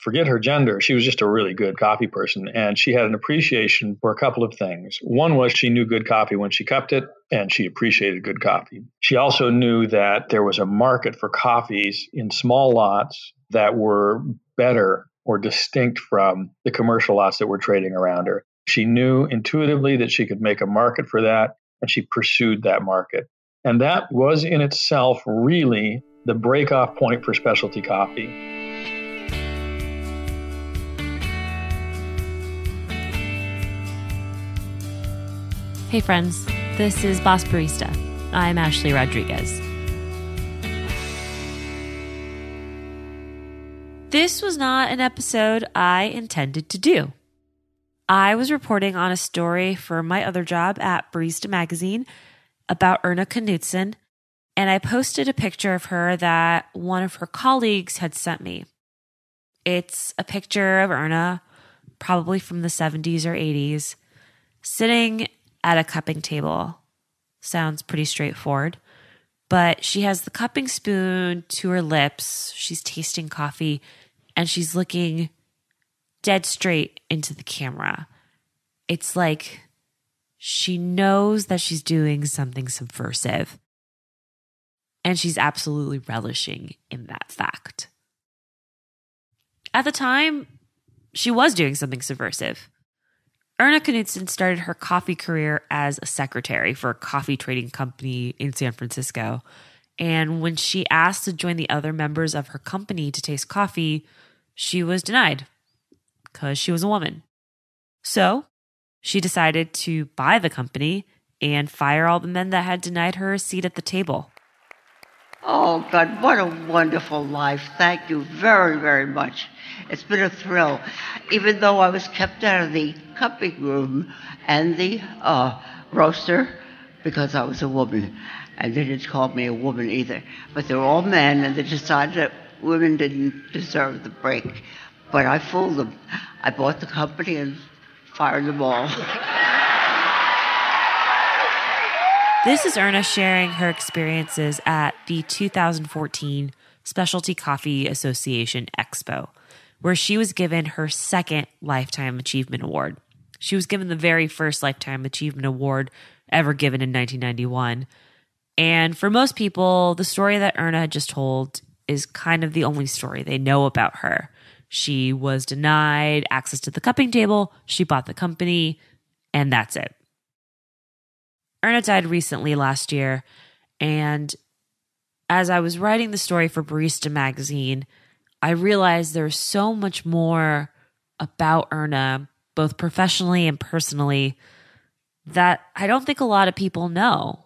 forget her gender, she was just a really good coffee person. And she had an appreciation for a couple of things. One was she knew good coffee when she cupped it, and she appreciated good coffee. She also knew that there was a market for coffees in small lots that were better or distinct from the commercial lots that were trading around her. She knew intuitively that she could make a market for that, and she pursued that market. And that was in itself really the breakoff point for specialty coffee. Hey, friends, this is Boss Barista. I'm Ashley Rodriguez. This was not an episode I intended to do. I was reporting on a story for my other job at Barista Magazine about Erna Knutsen, and I posted a picture of her that one of her colleagues had sent me. It's a picture of Erna, probably from the 70s or 80s, sitting at a cupping table. Sounds pretty straightforward. But she has the cupping spoon to her lips. She's tasting coffee and she's looking dead straight into the camera. It's like she knows that she's doing something subversive. And she's absolutely relishing in that fact. At the time, she was doing something subversive. Erna Knutsen started her coffee career as a secretary for a coffee trading company in San Francisco. And when she asked to join the other members of her company to taste coffee, she was denied because she was a woman. So she decided to buy the company and fire all the men that had denied her a seat at the table. Oh, God, what a wonderful life. Thank you very, very much. It's been a thrill. Even though I was kept out of the cupping room and the uh, roaster because I was a woman. And they didn't call me a woman either. But they were all men, and they decided that women didn't deserve the break. But I fooled them. I bought the company and fired them all. This is Erna sharing her experiences at the 2014 Specialty Coffee Association Expo, where she was given her second Lifetime Achievement Award. She was given the very first Lifetime Achievement Award ever given in 1991. And for most people, the story that Erna had just told is kind of the only story they know about her. She was denied access to the cupping table, she bought the company, and that's it. Erna died recently last year, and as I was writing the story for Barista Magazine, I realized there's so much more about Erna, both professionally and personally, that I don't think a lot of people know.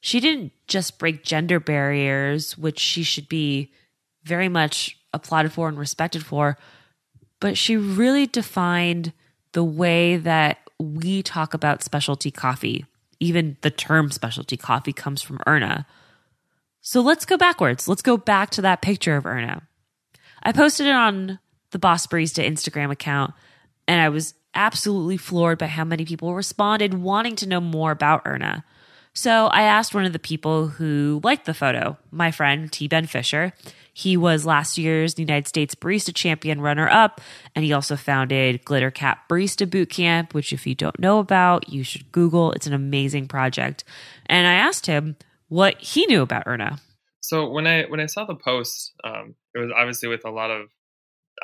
She didn't just break gender barriers, which she should be very much applauded for and respected for, but she really defined the way that we talk about specialty coffee. Even the term specialty coffee comes from Erna. So let's go backwards. Let's go back to that picture of Erna. I posted it on the Boss Barista Instagram account, and I was absolutely floored by how many people responded wanting to know more about Erna. So I asked one of the people who liked the photo, my friend T. Ben Fisher. He was last year's United States Barista Champion runner up, and he also founded Glitter Cat Barista Bootcamp, which, if you don't know about, you should Google. It's an amazing project. And I asked him what he knew about Erna. So when I when I saw the post, um, it was obviously with a lot of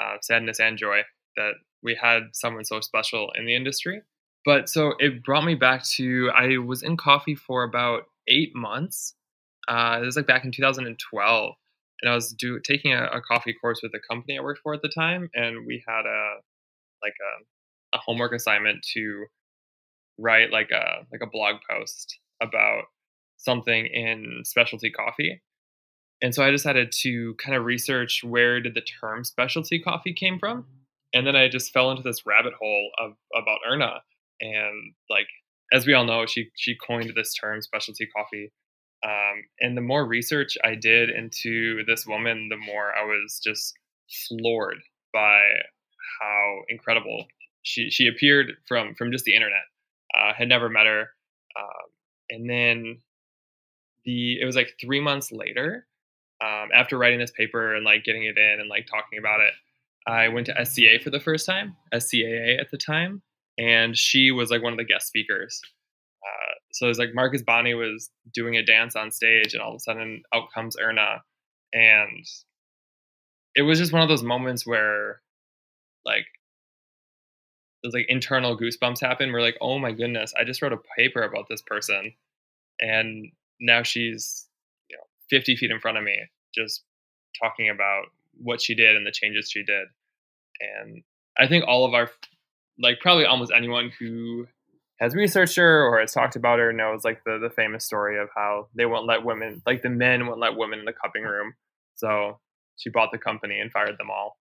uh, sadness and joy that we had someone so special in the industry. But so it brought me back to I was in coffee for about eight months. Uh, it was like back in 2012, and I was do taking a, a, coffee course with the company I worked for at the time, and we had a like a, a homework assignment to write like a like a blog post about something in specialty coffee. And so I decided to kind of research where did the term specialty coffee came from. And then I just fell into this rabbit hole of about Erna and like as we all know, she she coined this term specialty coffee. Um, and the more research I did into this woman, the more I was just floored by how incredible she she appeared from from just the internet. Uh, had never met her, um, and then the it was like three months later, um, after writing this paper and like getting it in and like talking about it, I went to SCA for the first time, SCAA at the time, and she was like one of the guest speakers. Uh, so it was like Marcus Boni was doing a dance on stage, and all of a sudden out comes Erna, and it was just one of those moments where, like, those like internal goosebumps happen. We're like, oh my goodness, I just wrote a paper about this person, and now she's 50 feet in front of me, just talking about what she did and the changes she did. And I think all of our, like probably almost anyone who has researched her or has talked about her knows like the, the famous story of how they won't let women, like the men won't let women in the cupping room. So she bought the company and fired them all.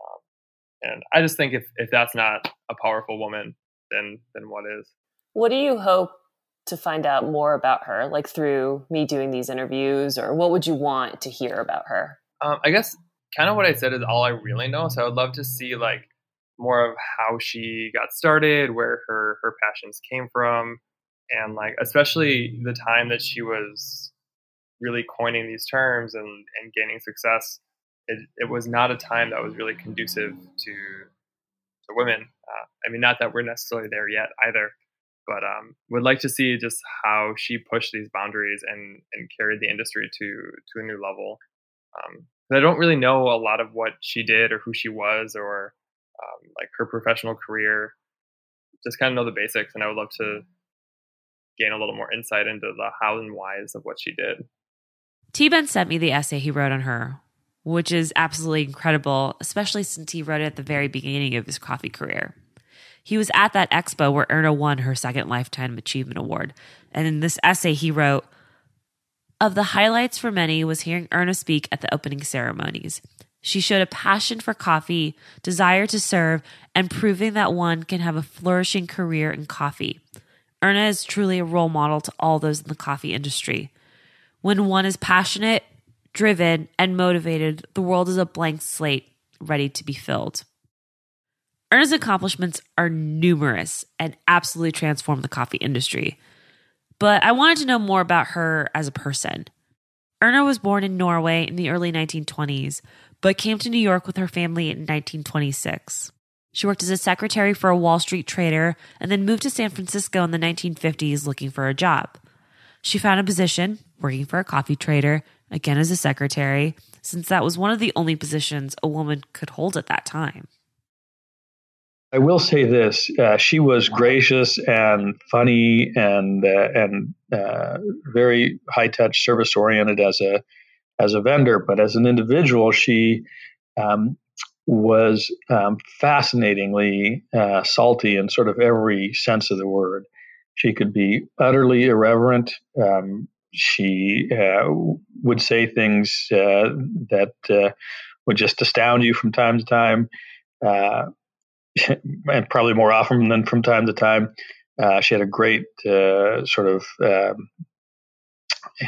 Um, and I just think if, if that's not a powerful woman, then then what is? What do you hope to find out more about her, like through me doing these interviews, or what would you want to hear about her? Um, I guess kind of what I said is all I really know. So I would love to see like more of how she got started, where her her passions came from, and like especially the time that she was really coining these terms and and gaining success. It, it was not a time that was really conducive to to women. Uh, I mean, not that we're necessarily there yet either, but um, would like to see just how she pushed these boundaries and and carried the industry to to a new level. Um, I don't really know a lot of what she did or who she was or um, like her professional career. Just kind of know the basics, and I would love to gain a little more insight into the how and whys of what she did. T Ben sent me the essay he wrote on her, which is absolutely incredible, especially since he wrote it at the very beginning of his coffee career. He was at that expo where Erna won her second Lifetime Achievement Award. And in this essay, he wrote, of the highlights for many was hearing Erna speak at the opening ceremonies. She showed a passion for coffee, desire to serve, and proving that one can have a flourishing career in coffee. Erna is truly a role model to all those in the coffee industry. When one is passionate, driven, and motivated, the world is a blank slate ready to be filled. Erna's accomplishments are numerous and absolutely transformed the coffee industry but I wanted to know more about her as a person. Erna was born in Norway in the early 1920s, but came to New York with her family in 1926. She worked as a secretary for a Wall Street trader and then moved to San Francisco in the 1950s looking for a job. She found a position working for a coffee trader, again as a secretary, since that was one of the only positions a woman could hold at that time. I will say this: uh, she was gracious and funny and uh, and uh, very high touch, service oriented as a as a vendor. But as an individual, she um, was um, fascinatingly uh, salty in sort of every sense of the word. She could be utterly irreverent. Um, she uh, would say things uh, that would just astound you from time to time. And probably more often than from time to time. Uh, she had a great uh, sort of, um,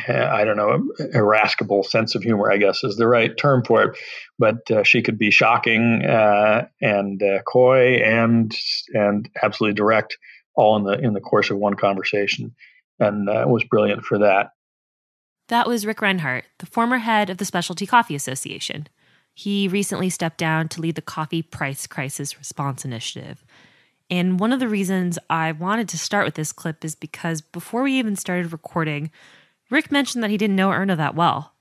I don't know, irascible sense of humor, I guess is the right term for it. But uh, she could be shocking uh, and uh, coy and and absolutely direct, all in the in the course of one conversation, and uh, was brilliant for that. That was Ric Rhinehart, the former head of the Specialty Coffee Association. He recently stepped down to lead the Coffee Price Crisis Response Initiative. And one of the reasons I wanted to start with this clip is because before we even started recording, Ric mentioned that he didn't know Erna that well.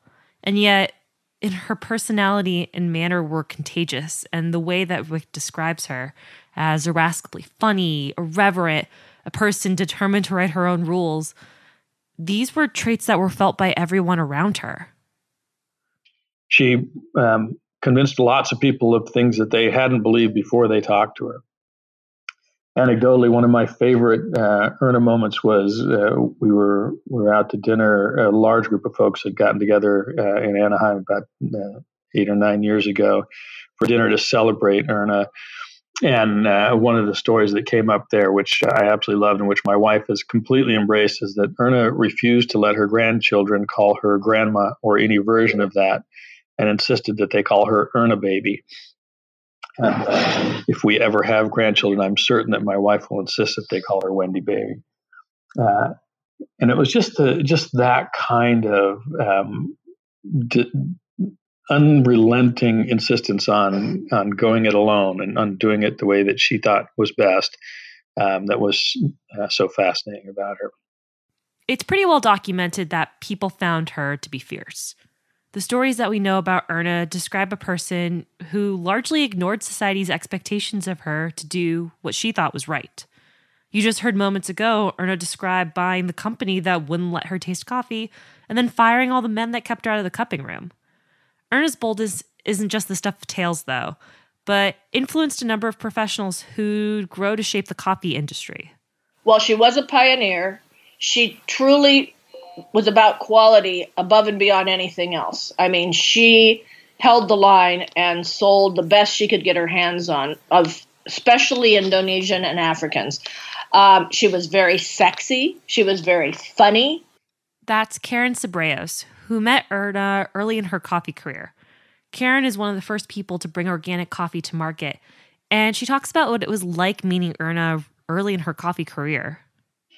And yet, in her personality and manner were contagious, and the way that Ric describes her as irascibly funny, irreverent, a person determined to write her own rules, these were traits that were felt by everyone around her. She um, convinced lots of people of things that they hadn't believed before they talked to her. Anecdotally, one of my favorite uh, Erna moments was uh, we were we were out to dinner. A large group of folks had gotten together uh, in Anaheim about uh, eight or nine years ago for dinner to celebrate Erna. And uh, one of the stories that came up there, which I absolutely loved and which my wife has completely embraced, is that Erna refused to let her grandchildren call her grandma or any version of that and insisted that they call her Erna Baby. And uh, if we ever have grandchildren, I'm certain that my wife will insist that they call her Wendy Baby. Uh, and it was just the, just that kind of um, d- unrelenting insistence on on going it alone and on doing it the way that she thought was best um, that was uh, so fascinating about her. It's pretty well documented that people found her to be fierce. The stories that we know about Erna describe a person who largely ignored society's expectations of her to do what she thought was right. You just heard moments ago Erna describe buying the company that wouldn't let her taste coffee and then firing all the men that kept her out of the cupping room. Erna's boldness isn't just the stuff of tales, though, but influenced a number of professionals who'd grow to shape the coffee industry. While she was a pioneer, she truly was about quality above and beyond anything else. I mean, she held the line and sold the best she could get her hands on of especially Indonesian and Africans. Um, she was very sexy. She was very funny. That's Karen Cebreros, who met Erna early in her coffee career. Karen is one of the first people to bring organic coffee to market, and she talks about what it was like meeting Erna early in her coffee career.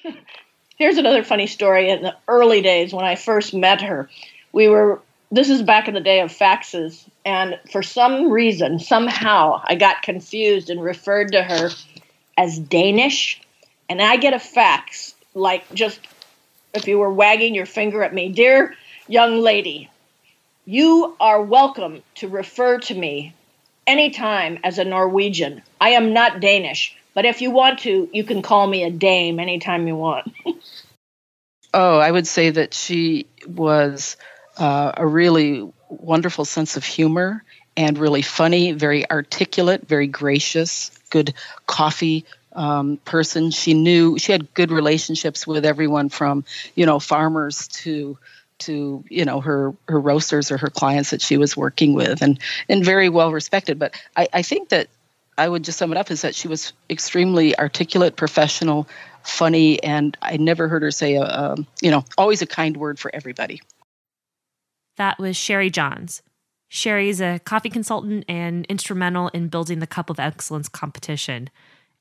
Here's another funny story. In the early days when I first met her, we were, this is back in the day of faxes, and for some reason, somehow, I got confused and referred to her as Danish. And I get a fax, like just if you were wagging your finger at me, Dear young lady, you are welcome to refer to me anytime as a Norwegian. I am not Danish, but if you want to, you can call me a dame anytime you want. oh, I would say that she was uh, a really wonderful sense of humor and really funny, very articulate, very gracious, good coffee um, person. She knew she had good relationships with everyone from, you know, farmers to to you know her her roasters or her clients that she was working with and and very well respected but I, I think that i would just sum it up is that she was extremely articulate professional funny and i never heard her say a, a you know always a kind word for everybody. That was sherri johns. Sherri is a coffee consultant and instrumental in building the cup of excellence competition.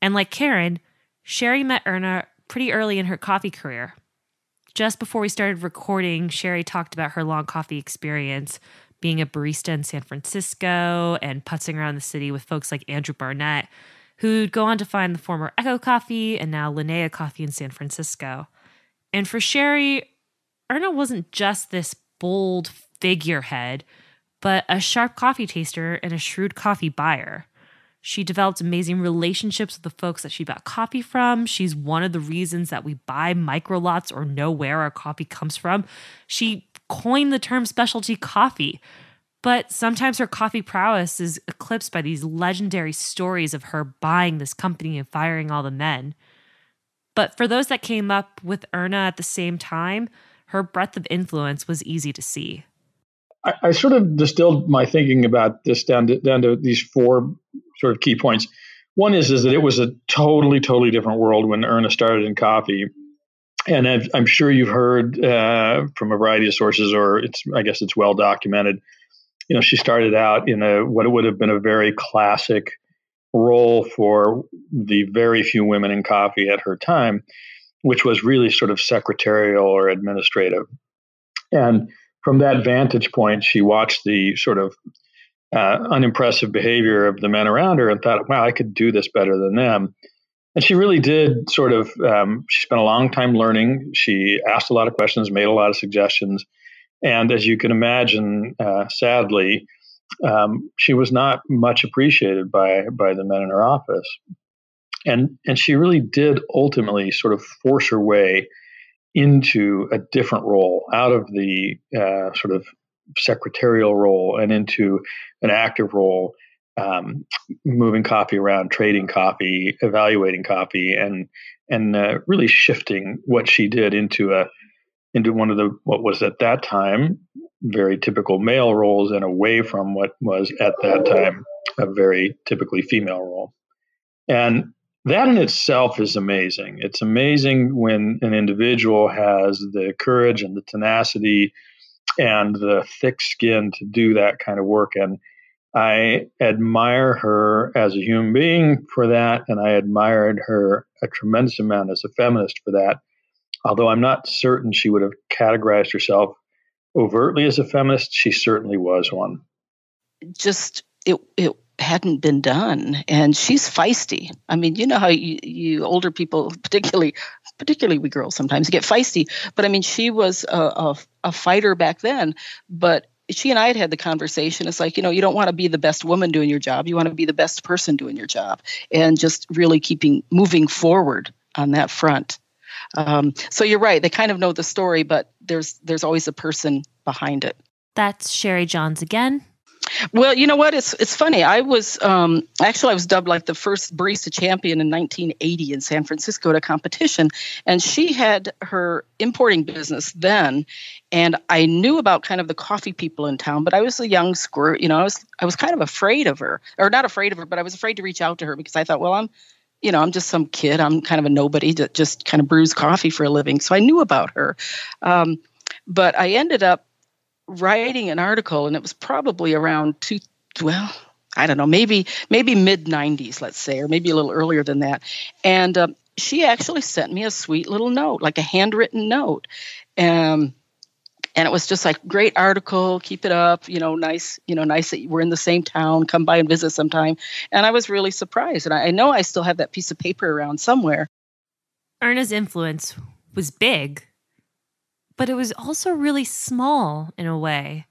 And like karen sherri met erna pretty early in her coffee career. Just before we started recording, Sherri talked about her long coffee experience being a barista in San Francisco and putzing around the city with folks like Andrew Barnett, who'd go on to find the former Ecco Coffee and now Linea Coffee in San Francisco. And for Sherri, Erna wasn't just this bold figurehead, but a sharp coffee taster and a shrewd coffee buyer. She developed amazing relationships with the folks that she bought coffee from. She's one of the reasons that we buy micro lots or know where our coffee comes from. She coined the term specialty coffee. But sometimes her coffee prowess is eclipsed by these legendary stories of her buying this company and firing all the men. But for those that came up with Erna at the same time, her breadth of influence was easy to see. I, I sort of distilled my thinking about this down to, down to these four sort of key points. One is is that it was a totally totally different world when Erna started in coffee, and i am sure you've heard uh, from a variety of sources, or it's I guess it's well documented. You know, she started out in a what would have been a very classic role for the very few women in coffee at her time, which was really sort of secretarial or administrative. And from that vantage point, she watched the sort of uh, unimpressive behavior of the men around her and thought, wow, I could do this better than them. And she really did sort of, um, she spent a long time learning. She asked a lot of questions, made a lot of suggestions. And as you can imagine, uh, sadly, um, she was not much appreciated by, by the men in her office. And, and she really did ultimately sort of force her way into a different role out of the uh, sort of secretarial role and into an active role, um, moving copy around, trading copy, evaluating copy, and and uh, really shifting what she did into a into one of the what was at that time very typical male roles and away from what was at that time a very typically female role. And that in itself is amazing. It's amazing when an individual has the courage and the tenacity and the thick skin to do that kind of work. And I admire her as a human being for that, and I admired her a tremendous amount as a feminist for that. Although I'm not certain she would have categorized herself overtly as a feminist, she certainly was one. just it it hadn't been done and she's feisty i mean you know how you, you older people particularly particularly we girls sometimes get feisty but i mean she was a, a, a fighter back then but she and I had had the conversation. It's like, you know, you don't want to be the best woman doing your job. You want to be the best person doing your job and just really keeping moving forward on that front. Um, so you're right. They kind of know the story, but there's there's always a person behind it. That's Sherri Johns again. Well, you know what? It's it's funny. I was um, actually I was dubbed like the first barista champion in 1980 in San Francisco at a competition, and she had her importing business then, and I knew about kind of the coffee people in town, but I was a young squirt. You know, I was I was kind of afraid of her, or not afraid of her, but I was afraid to reach out to her because I thought, well, I'm you know, I'm just some kid. I'm kind of a nobody that just kind of brews coffee for a living. So I knew about her. Um, but I ended up writing an article, and it was probably around two, well, I don't know, maybe maybe mid 90s, let's say, or maybe a little earlier than that. And uh, she actually sent me a sweet little note, like a handwritten note. Um, and it was just like great article keep it up you know nice you know nice that we're in the same town come by and visit sometime and i was really surprised and i, I know i still have that piece of paper around somewhere erna's influence was big but it was also really small in a way.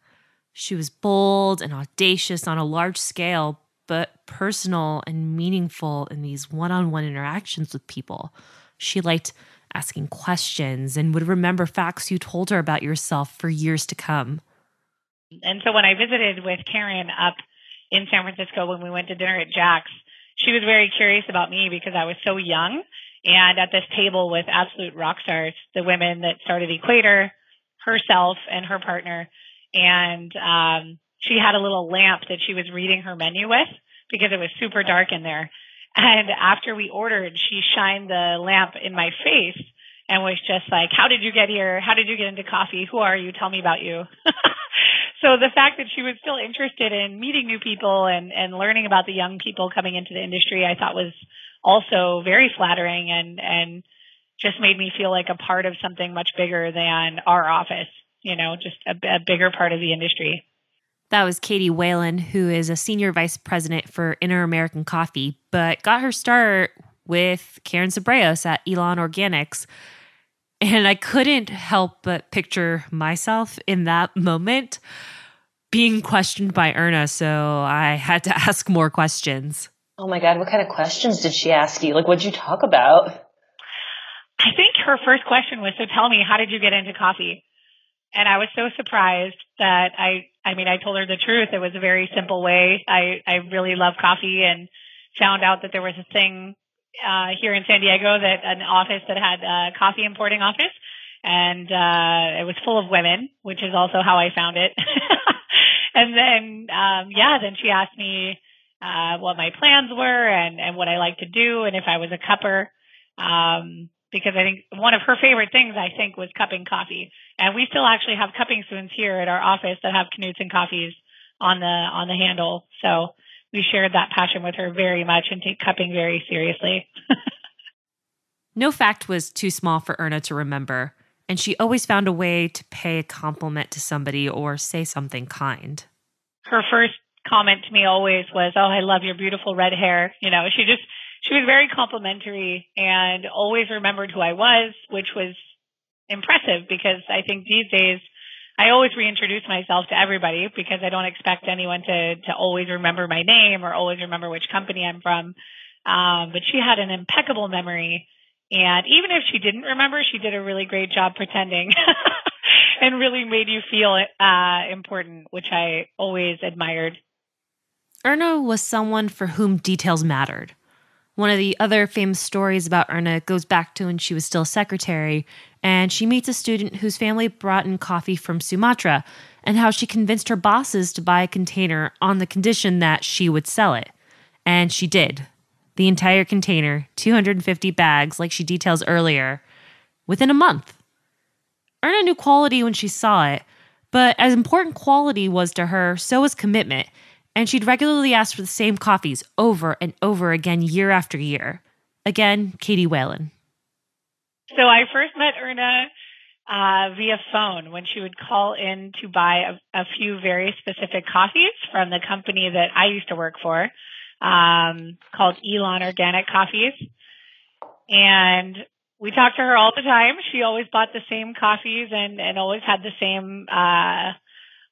She was bold and audacious on a large scale, but personal and meaningful in these one on one interactions with people. She liked asking questions and would remember facts you told her about yourself for years to come. And so when I visited with Karen up in San Francisco when we went to dinner at Jack's, she was very curious about me because I was so young and at this table with absolute rock stars, the women that started Equator, herself and her partner. And um, she had a little lamp that she was reading her menu with because it was super dark in there. And after we ordered, she shined the lamp in my face and was just like, How did you get here? How did you get into coffee? Who are you? Tell me about you. so the fact that she was still interested in meeting new people and, and learning about the young people coming into the industry, I thought was also very flattering and and just made me feel like a part of something much bigger than our office. You know, just a, a bigger part of the industry. That was Katie Whalen, who is a senior vice president for Inter American Coffee, but got her start with Karen Cebreros at Elan Organics. And I couldn't help but picture myself in that moment being questioned by Erna. So I had to ask more questions. Oh my God, what kind of questions did she ask you? Like, what'd you talk about? I think her first question was, so tell me, how did you get into coffee? And I was so surprised that I, I mean, I told her the truth. It was a very simple way. I, I really love coffee and found out that there was a thing, uh, here in San Diego that an office that had a coffee importing office. And, uh, it was full of women, which is also how I found it. and then, um, yeah, then she asked me, uh, what my plans were and, and what I like to do and if I was a cupper. Um, because I think one of her favorite things I think was cupping coffee. And we still actually have cupping spoons here at our office that have Knutsen coffees on the on the handle. So we shared that passion with her very much and take cupping very seriously. no fact was too small for Erna to remember, and she always found a way to pay a compliment to somebody or say something kind. Her first comment to me always was, "Oh, I love your beautiful red hair." You know, she just she was very complimentary and always remembered who I was, which was impressive because I think these days I always reintroduce myself to everybody because I don't expect anyone to to always remember my name or always remember which company I'm from. Um, but she had an impeccable memory, and even if she didn't remember, she did a really great job pretending. and really made you feel uh, important, which I always admired. Erna was someone for whom details mattered. One of the other famous stories about Erna goes back to when she was still secretary, and she meets a student whose family brought in coffee from Sumatra, and how she convinced her bosses to buy a container on the condition that she would sell it. And she did. The entire container, 250 bags, like she details earlier, within a month. Erna knew quality when she saw it, but as important quality was to her, so was commitment and she'd regularly ask for the same coffees over and over again year after year. Again, Katie Whalen. So I first met Erna uh, via phone when she would call in to buy a, a, few very specific coffees from the company that I used to work for, um, called Elan Organic Coffees. And we talked to her all the time. She always bought the same coffees and, and always had the same uh,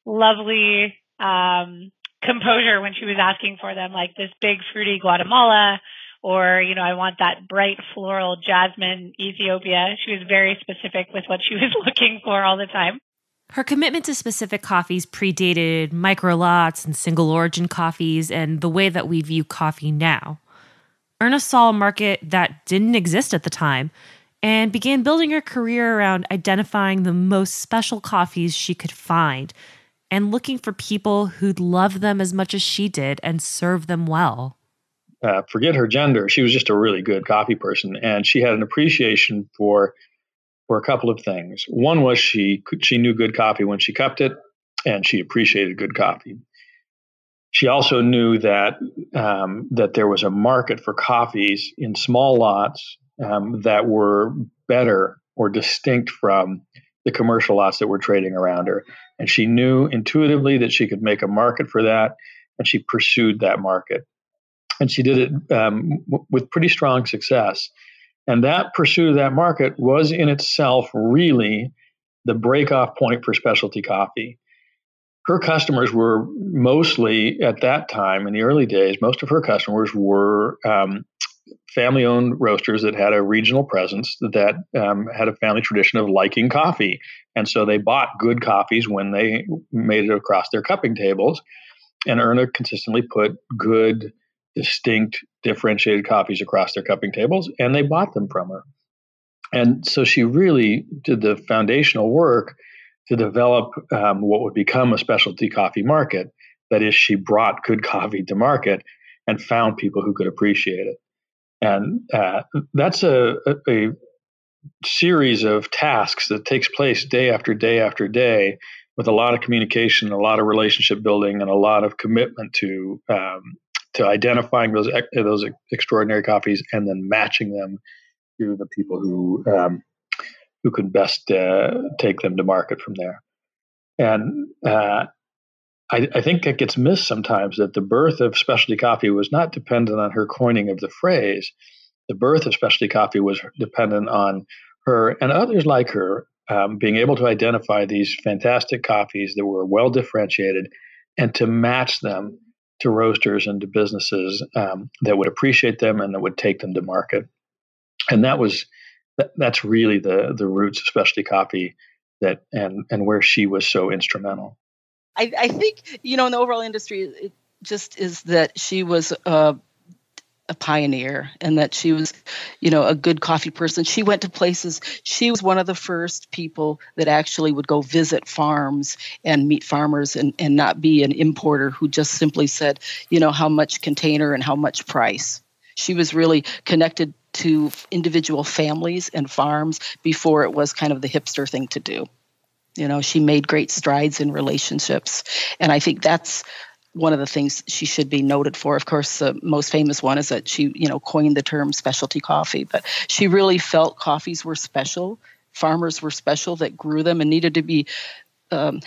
lovely um, composure when she was asking for them, like this big fruity Guatemala or you know i want that bright floral jasmine ethiopia. She was very specific with what she was looking for all the time. Her commitment to specific coffees predated micro lots and single origin coffees and the way that we view coffee now. Erna saw a market that didn't exist at the time and began building her career around identifying the most special coffees she could find and looking for people who'd love them as much as she did and serve them well uh, forget her gender. She was just a really good coffee person, and she had an appreciation for for a couple of things. One was she she knew good coffee when she cupped it, and she appreciated good coffee. She also knew that um, that there was a market for coffees in small lots um, that were better or distinct from the commercial lots that were trading around her. And she knew intuitively that she could make a market for that, and she pursued that market and she did it um, w- with pretty strong success. And that pursuit of that market was in itself really the breakoff point for specialty coffee. Her customers were mostly at that time in the early days, most of her customers were um, family owned roasters that had a regional presence that um, had a family tradition of liking coffee. And so they bought good coffees when they made it across their cupping tables. And Erna consistently put good distinct, differentiated coffees across their cupping tables, and they bought them from her. And so she really did the foundational work to develop um, what would become a specialty coffee market. That is, she brought good coffee to market and found people who could appreciate it. And uh, that's a, a, series of tasks that takes place day after day after day with a lot of communication, a lot of relationship building, and a lot of commitment to um, to identifying those those extraordinary copies and then matching them to the people who um, who could best uh, take them to market from there. And uh, I, I, think it gets missed sometimes that the birth of specialty coffee was not dependent on her coining of the phrase. The birth of specialty coffee was dependent on her and others like her um, being able to identify these fantastic coffees that were well differentiated and to match them to roasters and to businesses um, that would appreciate them and that would take them to market. And that was that, that's really the the roots of specialty coffee that and and where she was so instrumental. I, I think you know in the overall industry it just is that she was uh, a pioneer and that she was, you know, a good coffee person. She went to places. She was one of the first people that actually would go visit farms and meet farmers and, and not be an importer who just simply said, you know, how much container and how much price. She was really connected to individual families and farms before it was kind of the hipster thing to do. You know, she made great strides in relationships. And I think that's one of the things she should be noted for. Of course, the most famous one is that she, you know, coined the term specialty coffee, but she really felt coffees were special, farmers were special that grew them and needed to be um,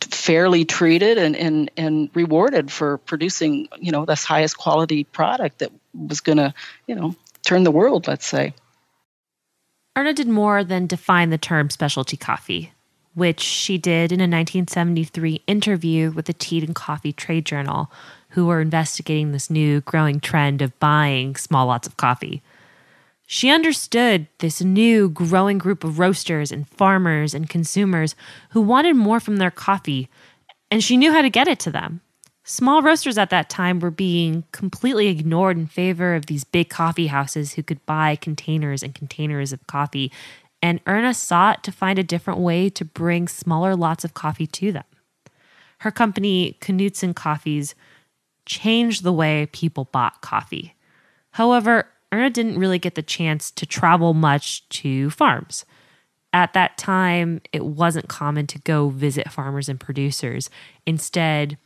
fairly treated and, and, and rewarded for producing, you know, this highest quality product that was going to, you know, turn the world, let's say. Erna did more than define the term specialty coffee which she did in a 1973 interview with the Tea and Coffee Trade Journal, who were investigating this new growing trend of buying small lots of coffee. She understood this new growing group of roasters and farmers and consumers who wanted more from their coffee, and she knew how to get it to them. Small roasters at that time were being completely ignored in favor of these big coffee houses who could buy containers and containers of coffee and Erna sought to find a different way to bring smaller lots of coffee to them. Her company, Knutsen Coffees, changed the way people bought coffee. However, Erna didn't really get the chance to travel much to farms. At that time, it wasn't common to go visit farmers and producers. Instead,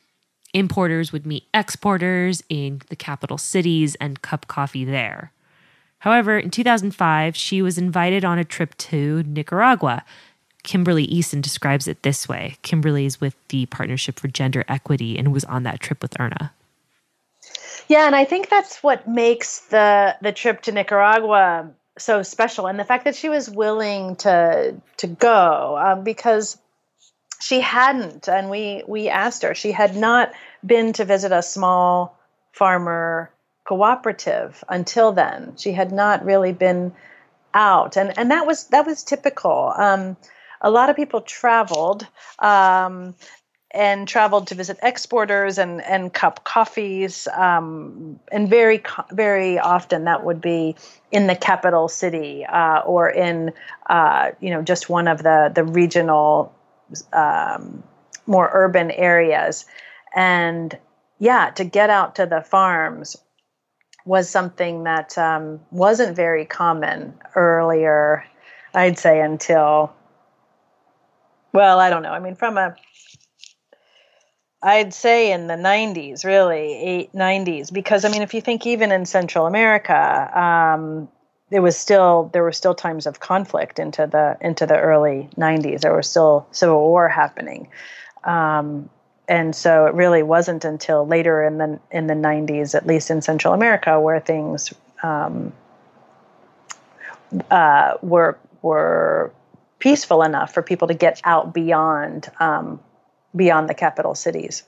importers would meet exporters in the capital cities and cup coffee there. However, in 2005, she was invited on a trip to Nicaragua Kimberly Easson describes it this way. Kimberly is with the Partnership for Gender Equity and was on that trip with Erna. Yeah, and I think that's what makes the the trip to Nicaragua so special, and the fact that she was willing to to go um, because she hadn't, and we we asked her. She had not been to visit a small farmer cooperative until then. She had not really been out, and and that was that was typical. Um, a lot of people traveled. Um, and traveled to visit exporters and, and cup coffees. Um, and very, very often that would be in the capital city uh, or in, uh, you know, just one of the, the regional, um, more urban areas. And yeah, to get out to the farms was something that um, wasn't very common earlier, I'd say, until, well, I don't know. I mean, from a I'd say in the 90s, really, eight, 90s, because I mean, if you think even in Central America, um, it was still there were still times of conflict into the into the early 90s. There was still civil war happening, um, and so it really wasn't until later in the in the 90s, at least in Central America, where things um, uh, were were peaceful enough for people to get out beyond um, beyond the capital cities.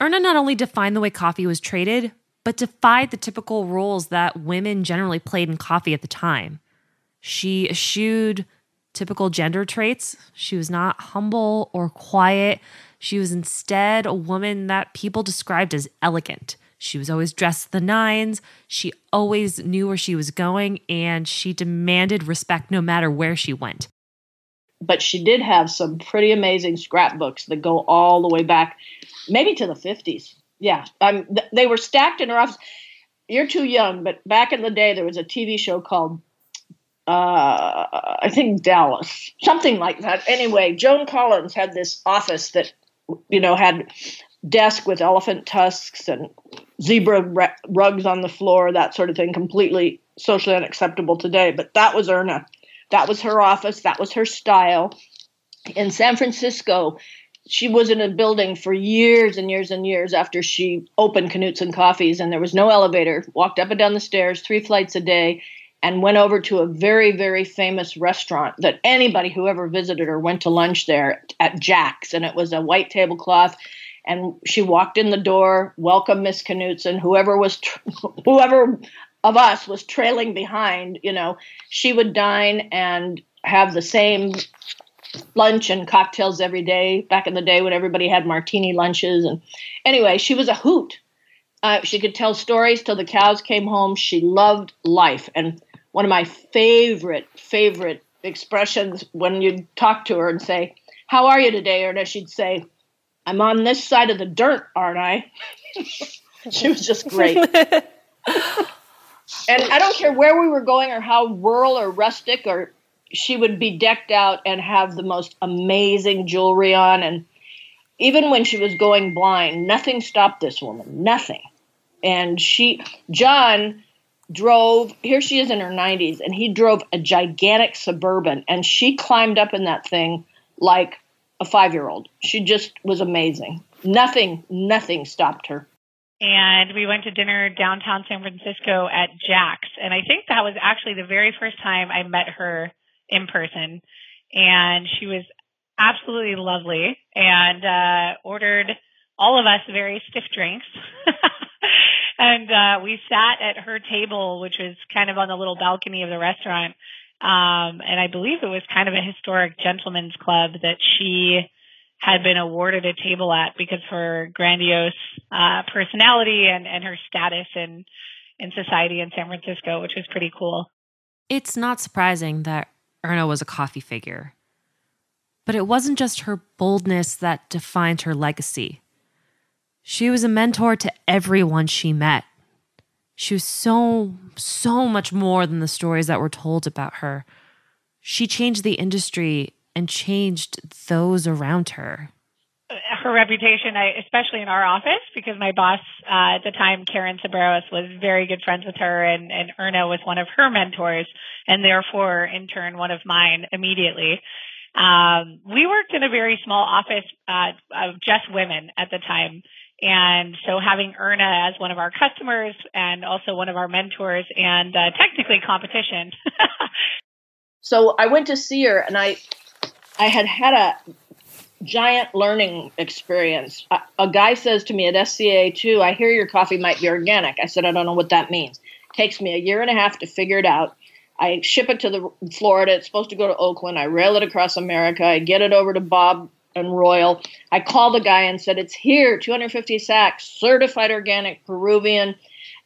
Erna not only defined the way coffee was traded, but defied the typical roles that women generally played in coffee at the time. She eschewed typical gender traits. She was not humble or quiet. She was instead a woman that people described as elegant. She was always dressed the nines. She always knew where she was going, and she demanded respect no matter where she went but she did have some pretty amazing scrapbooks that go all the way back, maybe to the 50s. Yeah, um, th- they were stacked in her office. You're too young, but back in the day, there was a TV show called, uh, I think Dallas, something like that. Anyway, Joan Collins had this office that, you know, had desk with elephant tusks and zebra rugs on the floor, that sort of thing, completely socially unacceptable today. But that was Erna that was her office, that was her style. In San Francisco, she was in a building for years and years and years after she opened Knutsen Coffees, and there was no elevator. Walked up and down the stairs, three flights a day, and went over to a very, very famous restaurant that anybody who ever visited her went to lunch there at Jack's, and it was a white tablecloth. And she walked in the door, welcome Miss Knutsen. Whoever was, whoever of us was trailing behind, you know, she would dine and have the same lunch and cocktails every day back in the day when everybody had martini lunches. And anyway, she was a hoot. Uh, she could tell stories till the cows came home. She loved life. And one of my favorite, favorite expressions when you'd talk to her and say, How are you today? Or she'd say, I'm on this side of the dirt, aren't I? she was just great. and I don't care where we were going or how rural or rustic or she would be decked out and have the most amazing jewelry on and even when she was going blind nothing stopped this woman nothing and she john drove here she is in her 90s and he drove a gigantic suburban and she climbed up in that thing like a 5 year old she just was amazing nothing nothing stopped her and we went to dinner downtown San Francisco at Jack's. And I think that was actually the very first time I met her in person. And she was absolutely lovely and uh, ordered all of us very stiff drinks. and uh, we sat at her table, which was kind of on the little balcony of the restaurant. Um, and I believe it was kind of a historic gentleman's club that she had been awarded a table at because of her grandiose uh, personality and, and her status in in society in San Francisco, which was pretty cool. It's not surprising that Erna was a coffee figure. But it wasn't just her boldness that defined her legacy. She was a mentor to everyone she met. She was so, so much more than the stories that were told about her. She changed the industry and changed those around her. her reputation, I, especially in our office, because my boss uh, at the time, Karen Cebreros, was very good friends with her, and, and Erna was one of her mentors, and therefore, in turn, one of mine immediately. Um, we worked in a very small office uh, of just women at the time. And so having Erna as one of our customers and also one of our mentors and uh, technically competition. so I went to see her and I I had had a giant learning experience. A, a guy says to me at SCA too, I hear your coffee might be organic. I said, I don't know what that means. Takes me a year and a half to figure it out. I ship it to the Florida. It's supposed to go to Oakland. I rail it across America. I get it over to Bob and Royal. I called the guy and said, It's here, 250 sacks, certified organic Peruvian.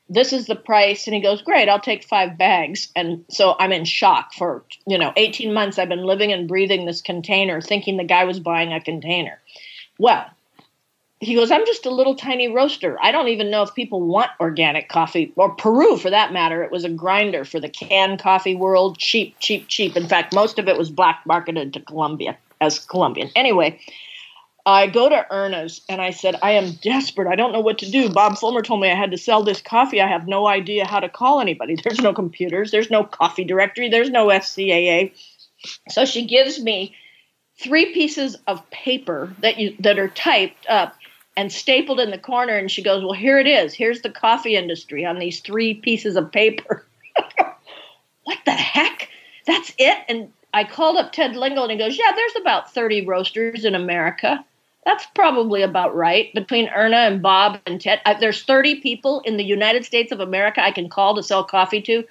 This is the price. And he goes, Great, I'll take five bags. And so I'm in shock for, you know, 18 months. I've been living and breathing this container, thinking the guy was buying a container. Well, he goes, I'm just a little tiny roaster. I don't even know if people want organic coffee or Peru for that matter. It was a grinder for the canned coffee world, cheap, cheap, cheap. In fact, most of it was black marketed to Colombia as Colombian. Anyway, I go to Erna's and I said, I am desperate. I don't know what to do. Bob Fulmer told me I had to sell this coffee. I have no idea how to call anybody. There's no computers, there's no coffee directory, there's no SCAA. So she gives me three pieces of paper that you that are typed up and stapled in the corner and she goes, "Well, here it is. Here's the coffee industry on these three pieces of paper." what the heck? That's it? And I called up Ted Lingle and he goes, Yeah, there's about 30 roasters in America. That's probably about right. Between Erna and Bob and Ted, I, there's 30 people in the United States of America I can call to sell coffee to.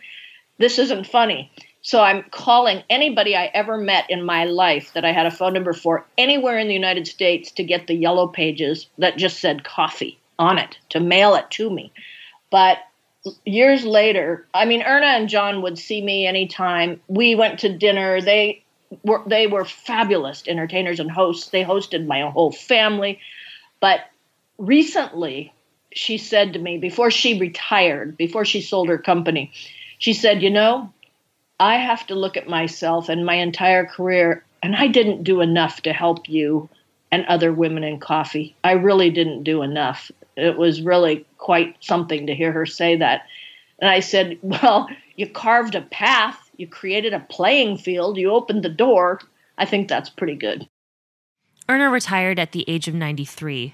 This isn't funny. So I'm calling anybody I ever met in my life that I had a phone number for anywhere in the United States to get the yellow pages that just said coffee on it to mail it to me. But years later, I mean, Erna and John would see me anytime. We went to dinner. They were they were fabulous entertainers and hosts. They hosted my whole family. But recently, she said to me before she retired, before she sold her company, she said, "You know, I have to look at myself and my entire career, and I didn't do enough to help you." And other women in coffee. I really didn't do enough. It was really quite something to hear her say that. And I said, Well, you carved a path, you created a playing field, you opened the door. I think that's pretty good. Erna retired at the age of 93.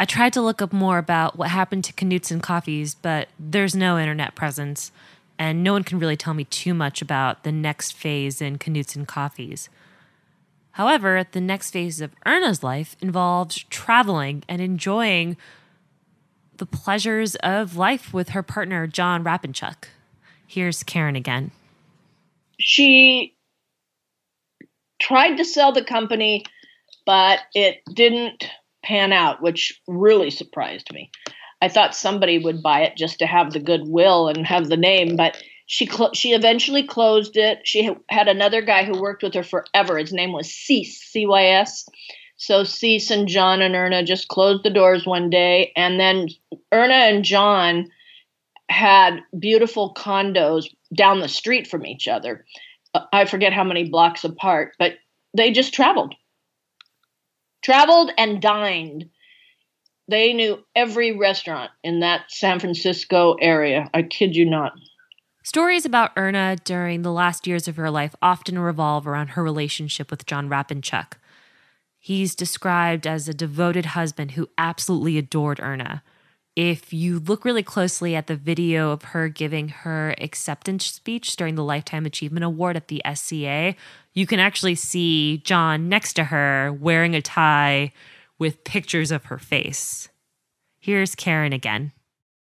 I tried to look up more about what happened to Knutsen Coffees, but there's no internet presence, and no one can really tell me too much about the next phase in Knutsen Coffees. However, the next phase of Erna's life involved traveling and enjoying the pleasures of life with her partner, John Rapinchuk. Here's Karen again. She tried to sell the company, but it didn't pan out, which really surprised me. I thought somebody would buy it just to have the goodwill and have the name, but she cl- she eventually closed it. She had another guy who worked with her forever. His name was Cease, C Y S. So Cease and John and Erna just closed the doors one day, and then Erna and John had beautiful condos down the street from each other. Uh, I forget how many blocks apart, but they just traveled. Traveled and dined. They knew every restaurant in that San Francisco area. I kid you not. Stories about Erna during the last years of her life often revolve around her relationship with John Rapinchuk. He's described as a devoted husband who absolutely adored Erna. If you look really closely at the video of her giving her acceptance speech during the Lifetime Achievement Award at the SCA, you can actually see John next to her wearing a tie with pictures of her face. Here's Karen again.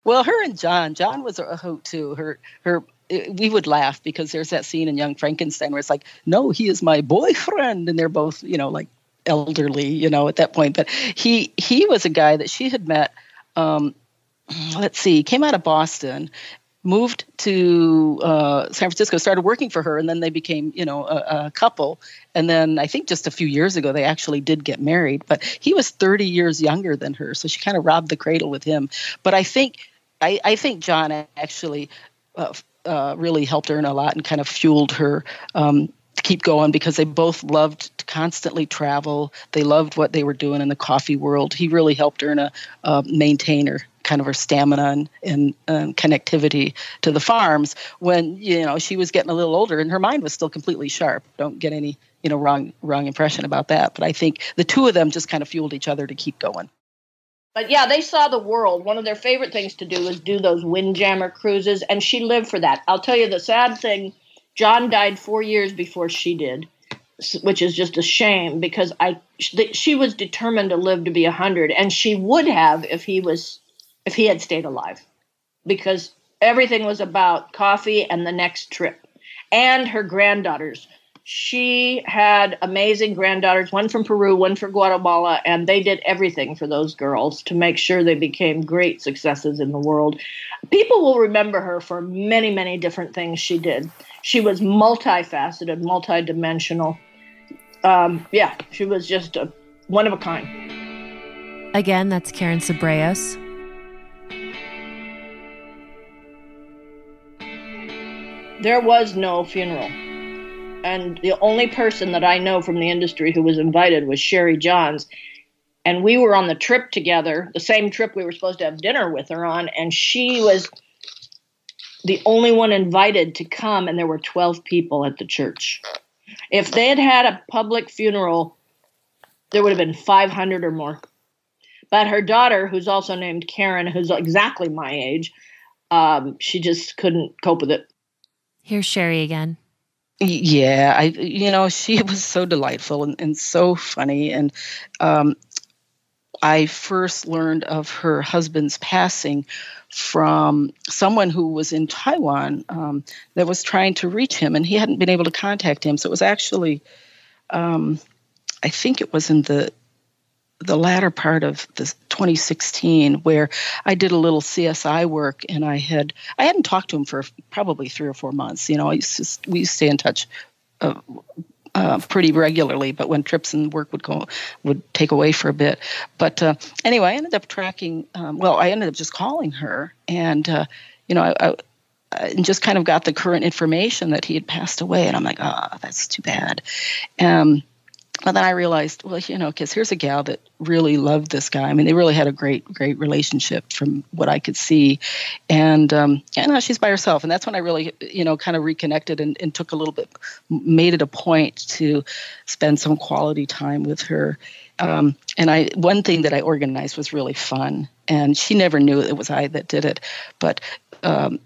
Well, her and John, John was a hoot too. Her, her, we would laugh because there's that scene in Young Frankenstein where it's like, no, he is my boyfriend, and they're both, you know, like elderly, you know, at that point. But he, he was a guy that she had met. Um, let's see, came out of Boston, moved to uh, San Francisco, started working for her, and then they became, you know, a, a, couple. And then I think just a few years ago they actually did get married. But he was 30 years younger than her, so she kind of robbed the cradle with him. But I think I, I think John actually uh, uh, really helped Erna a lot and kind of fueled her um, to keep going because they both loved to constantly travel. They loved what they were doing in the coffee world. He really helped Erna uh, maintain her kind of her stamina and, and um, connectivity to the farms when you know she was getting a little older and her mind was still completely sharp. Don't get any you know wrong wrong impression about that. But I think the two of them just kind of fueled each other to keep going. But yeah, they saw the world. One of their favorite things to do was do those windjammer cruises, and she lived for that. I'll tell you the sad thing John died four years before she did, which is just a shame because I she was determined to live to be a hundred, and she would have if he was if he had stayed alive, because everything was about coffee and the next trip, and her granddaughters. She had amazing granddaughters, one from Peru, one from Guatemala, and they did everything for those girls to make sure they became great successes in the world. People will remember her for many, many different things she did she was multifaceted, multidimensional. Um, yeah, she was just a, one of a kind. Again, that's Karen Cebreros. There was no funeral. And the only person that I know from the industry who was invited was Sherri Johns. And we were on the trip together, the same trip we were supposed to have dinner with her on. And she was the only one invited to come, and there were 12 people at the church. If they had had a public funeral, there would have been 500 or more. But her daughter, who's also named Karen, who's exactly my age, um, she just couldn't cope with it. Here's Sherri again. Yeah, I you know she was so delightful and, and so funny, and um, I first learned of her husband's passing from someone who was in Taiwan um, that was trying to reach him, and he hadn't been able to contact him. So it was actually, um, I think it was in the the latter part of the 2016 where I did a little CSI work, and I had I hadn't talked to him for probably three or four months. You know, I used to, we used to stay in touch uh, uh, pretty regularly, but when trips and work would go would take away for a bit. But uh, anyway, I ended up tracking. Um, well, I ended up just calling her, and uh, you know, I, I, I, just kind of got the current information that he had passed away, and I'm like, ah, oh, that's too bad. Um, but then I realized, well, you know, because here's a gal that really loved this guy. I mean, they really had a great, great relationship from what I could see. And, um, and now she's by herself. And that's when I really, you know, kind of reconnected and, and took a little bit, made it a point to spend some quality time with her. Um, and I, one thing that I organized was really fun. And she never knew it was I that did it. But um,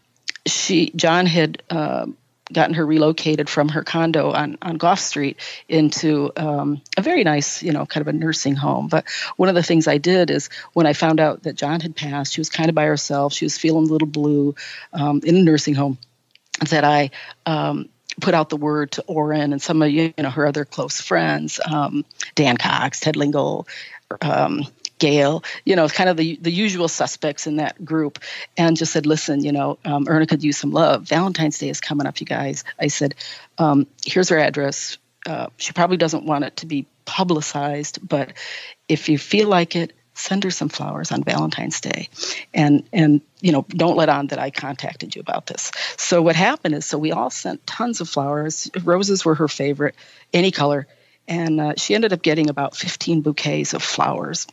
she, John had, um, gotten her relocated from her condo on, on Gough Street into um, a very nice, you know, kind of a nursing home. But one of the things I did is when I found out that John had passed, she was kind of by herself. She was feeling a little blue um, in a nursing home. That I um, put out the word to Orrin and some of you know her other close friends, um, Dan Cox, Ted Lingle, um, Gail, you know, kind of the the usual suspects in that group, and just said, listen, you know, um, Erna could use some love. Valentine's Day is coming up, you guys. I said, um, here's her address. Uh, she probably doesn't want it to be publicized, but if you feel like it, send her some flowers on Valentine's Day, and and you know, don't let on that I contacted you about this. So what happened is, so we all sent tons of flowers. Roses were her favorite, any color. And uh, she ended up getting about 15 bouquets of flowers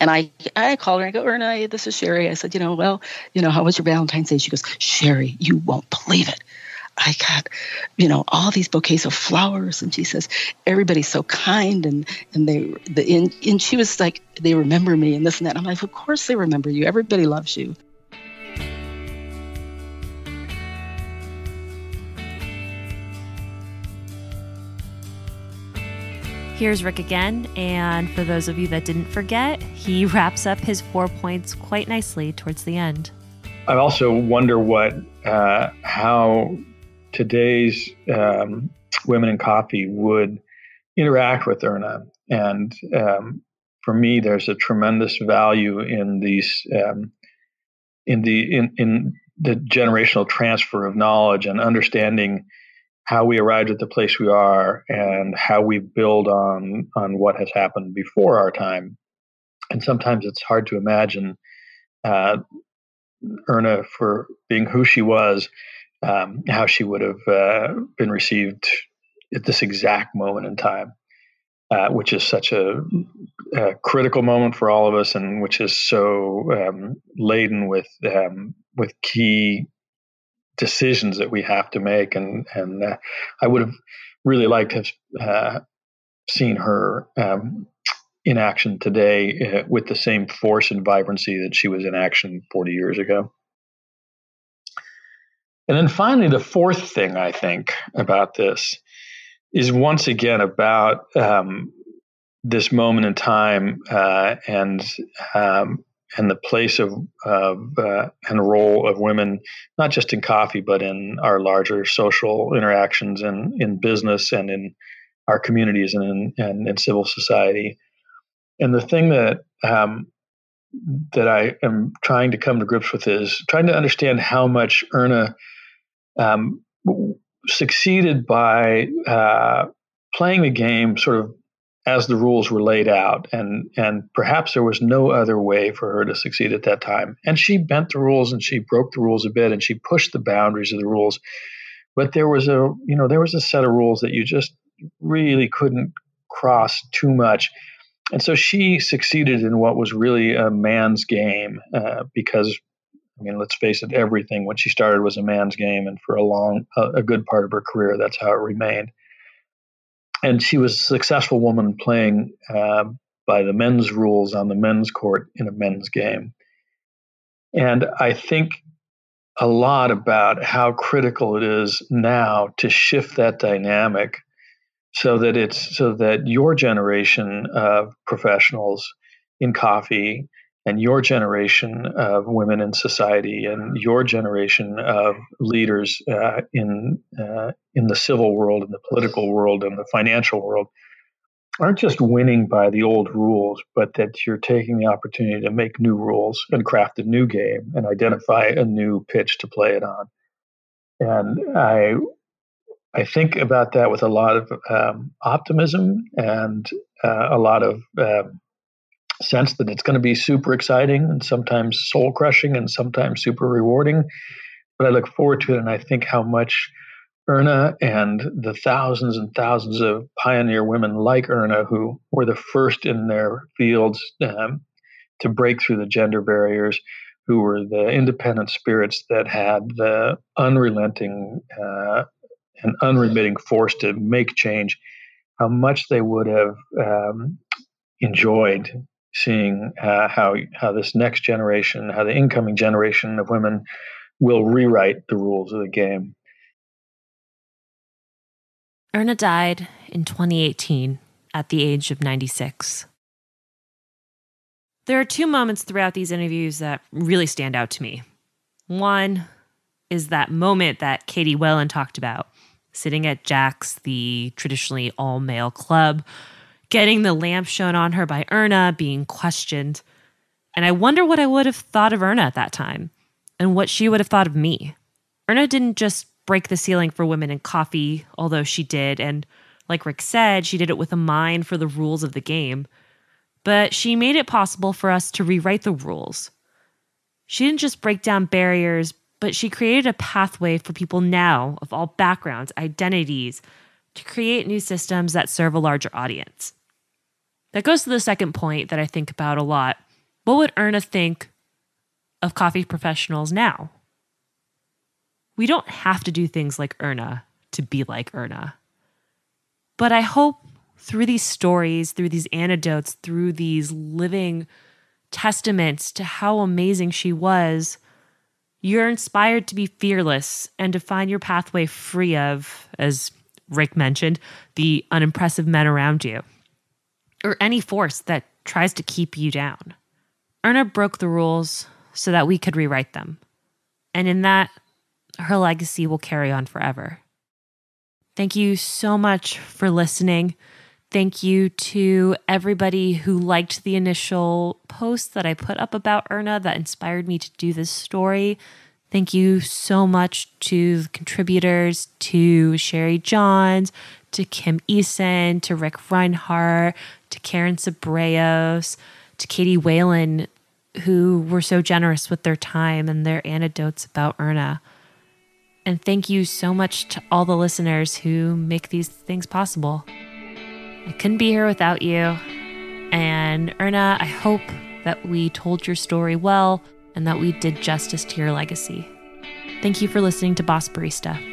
and I, I called her. And I go, Erna, this is Sherri. I said, you know, well, you know, how was your Valentine's Day? She goes, Sherri, you won't believe it. I got, you know, all these bouquets of flowers, and she says everybody's so kind, and and they, the, and, and she was like, they remember me, and this and that. I'm like, of course they remember you. Everybody loves you. Here's Ric again, and for those of you that didn't forget, he wraps up his four points quite nicely towards the end. I also wonder what, uh, how today's um, women in coffee would interact with Erna. And um, for me, there's a tremendous value in these, um, in the in, in the generational transfer of knowledge and understanding how we arrived at the place we are and how we build on on what has happened before our time. And sometimes it's hard to imagine uh, Erna for being who she was, um, how she would have uh, been received at this exact moment in time, uh, which is such a, a, critical moment for all of us, and which is so um, laden with um, with key decisions that we have to make. And and uh, I would have really liked to have uh, seen her um, in action today uh, with the same force and vibrancy that she was in action 40 years ago. And then finally, the fourth thing I think about this is once again about um, this moment in time uh, and um, and the place of, of uh, and role of women, not just in coffee, but in our larger social interactions and in business and in our communities and in, and in civil society. And the thing that um, that I am trying to come to grips with is trying to understand how much Erna um, succeeded by uh, playing the game sort of as the rules were laid out, and and perhaps there was no other way for her to succeed at that time. And she bent the rules and she broke the rules a bit and she pushed the boundaries of the rules. But there was a you know there was a set of rules that you just really couldn't cross too much. And so she succeeded in what was really a man's game uh, because I mean, let's face it, everything when she started was a man's game, and for a long, a, a good part of her career, that's how it remained. And she was a successful woman playing uh, by the men's rules on the men's court in a men's game. And I think a lot about how critical it is now to shift that dynamic so that it's so that your generation of professionals in coffee and your generation of women in society and your generation of leaders uh, in uh, in the civil world and the political world and the financial world aren't just winning by the old rules, but that you're taking the opportunity to make new rules and craft a new game and identify a new pitch to play it on. And I I think about that with a lot of um, optimism and uh, a lot of um, sense that it's going to be super exciting and sometimes soul crushing and sometimes super rewarding. But I look forward to it, and I think how much Erna and the thousands and thousands of pioneer women like Erna who were the first in their fields um, to break through the gender barriers, who were the independent spirits that had the unrelenting uh, and unremitting force to make change, how much they would have um, enjoyed seeing uh, how how this next generation, how the incoming generation of women will rewrite the rules of the game. Erna died in 2018 at the age of 96. There are two moments throughout these interviews that really stand out to me. One is that moment that Katie Whalen talked about, sitting at Jack's, the traditionally all male club, getting the lamp shown on her by Erna, being questioned. And I wonder what I would have thought of Erna at that time and what she would have thought of me. Erna didn't just break the ceiling for women in coffee, although she did. And like Ric said, she did it with a mind for the rules of the game. But she made it possible for us to rewrite the rules. She didn't just break down barriers, but she created a pathway for people now of all backgrounds, identities, to create new systems that serve a larger audience. That goes to the second point that I think about a lot. What would Erna think of coffee professionals now? We don't have to do things like Erna to be like Erna. But I hope through these stories, through these anecdotes, through these living testaments to how amazing she was, you're inspired to be fearless and to find your pathway free of, as Ric mentioned, the unimpressive men around you or any force that tries to keep you down. Erna broke the rules so that we could rewrite them. And in that, her legacy will carry on forever. Thank you so much for listening. Thank you to everybody who liked the initial post that I put up about Erna that inspired me to do this story. Thank you so much to the contributors, to Sherri Johns, to Kim Easson, to Ric Rhinehart, to Karen Cebreros, to Katie Whalen, who were so generous with their time and their anecdotes about Erna. And thank you so much to all the listeners who make these things possible. I couldn't be here without you. And Erna, I hope that we told your story well and that we did justice to your legacy. Thank you for listening to Boss Barista.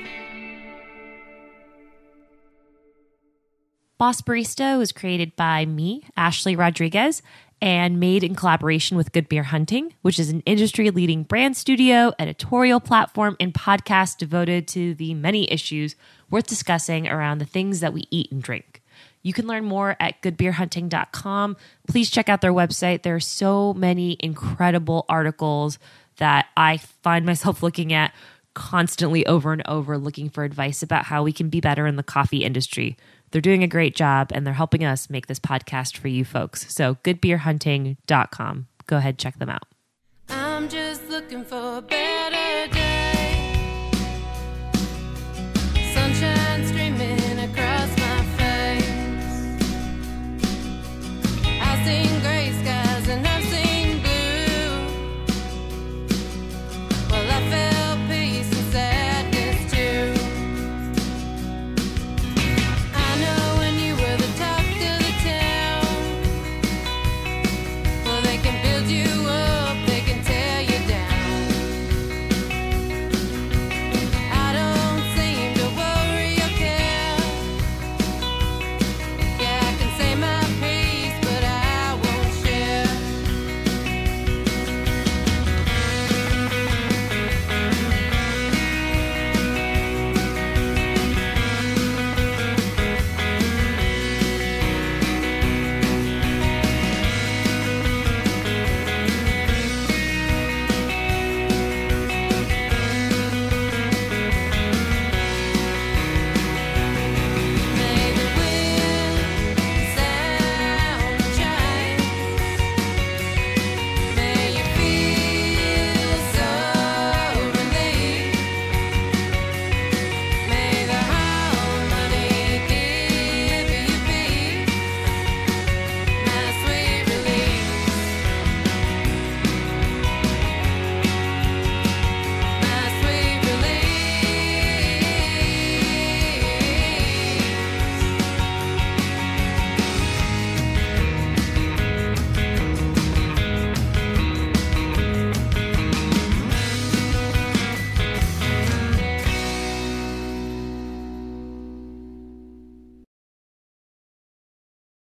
Boss Barista was created by me, Ashley Rodriguez, and made in collaboration with Good Beer Hunting, which is an industry leading brand studio, editorial platform, and podcast devoted to the many issues worth discussing around the things that we eat and drink. You can learn more at goodbeerhunting.com. Please check out their website. There are so many incredible articles that I find myself looking at constantly over and over, looking for advice about how we can be better in the coffee industry. They're doing a great job and they're helping us make this podcast for you folks. So, goodbeerhunting.com. Go ahead, check them out. I'm just looking for better.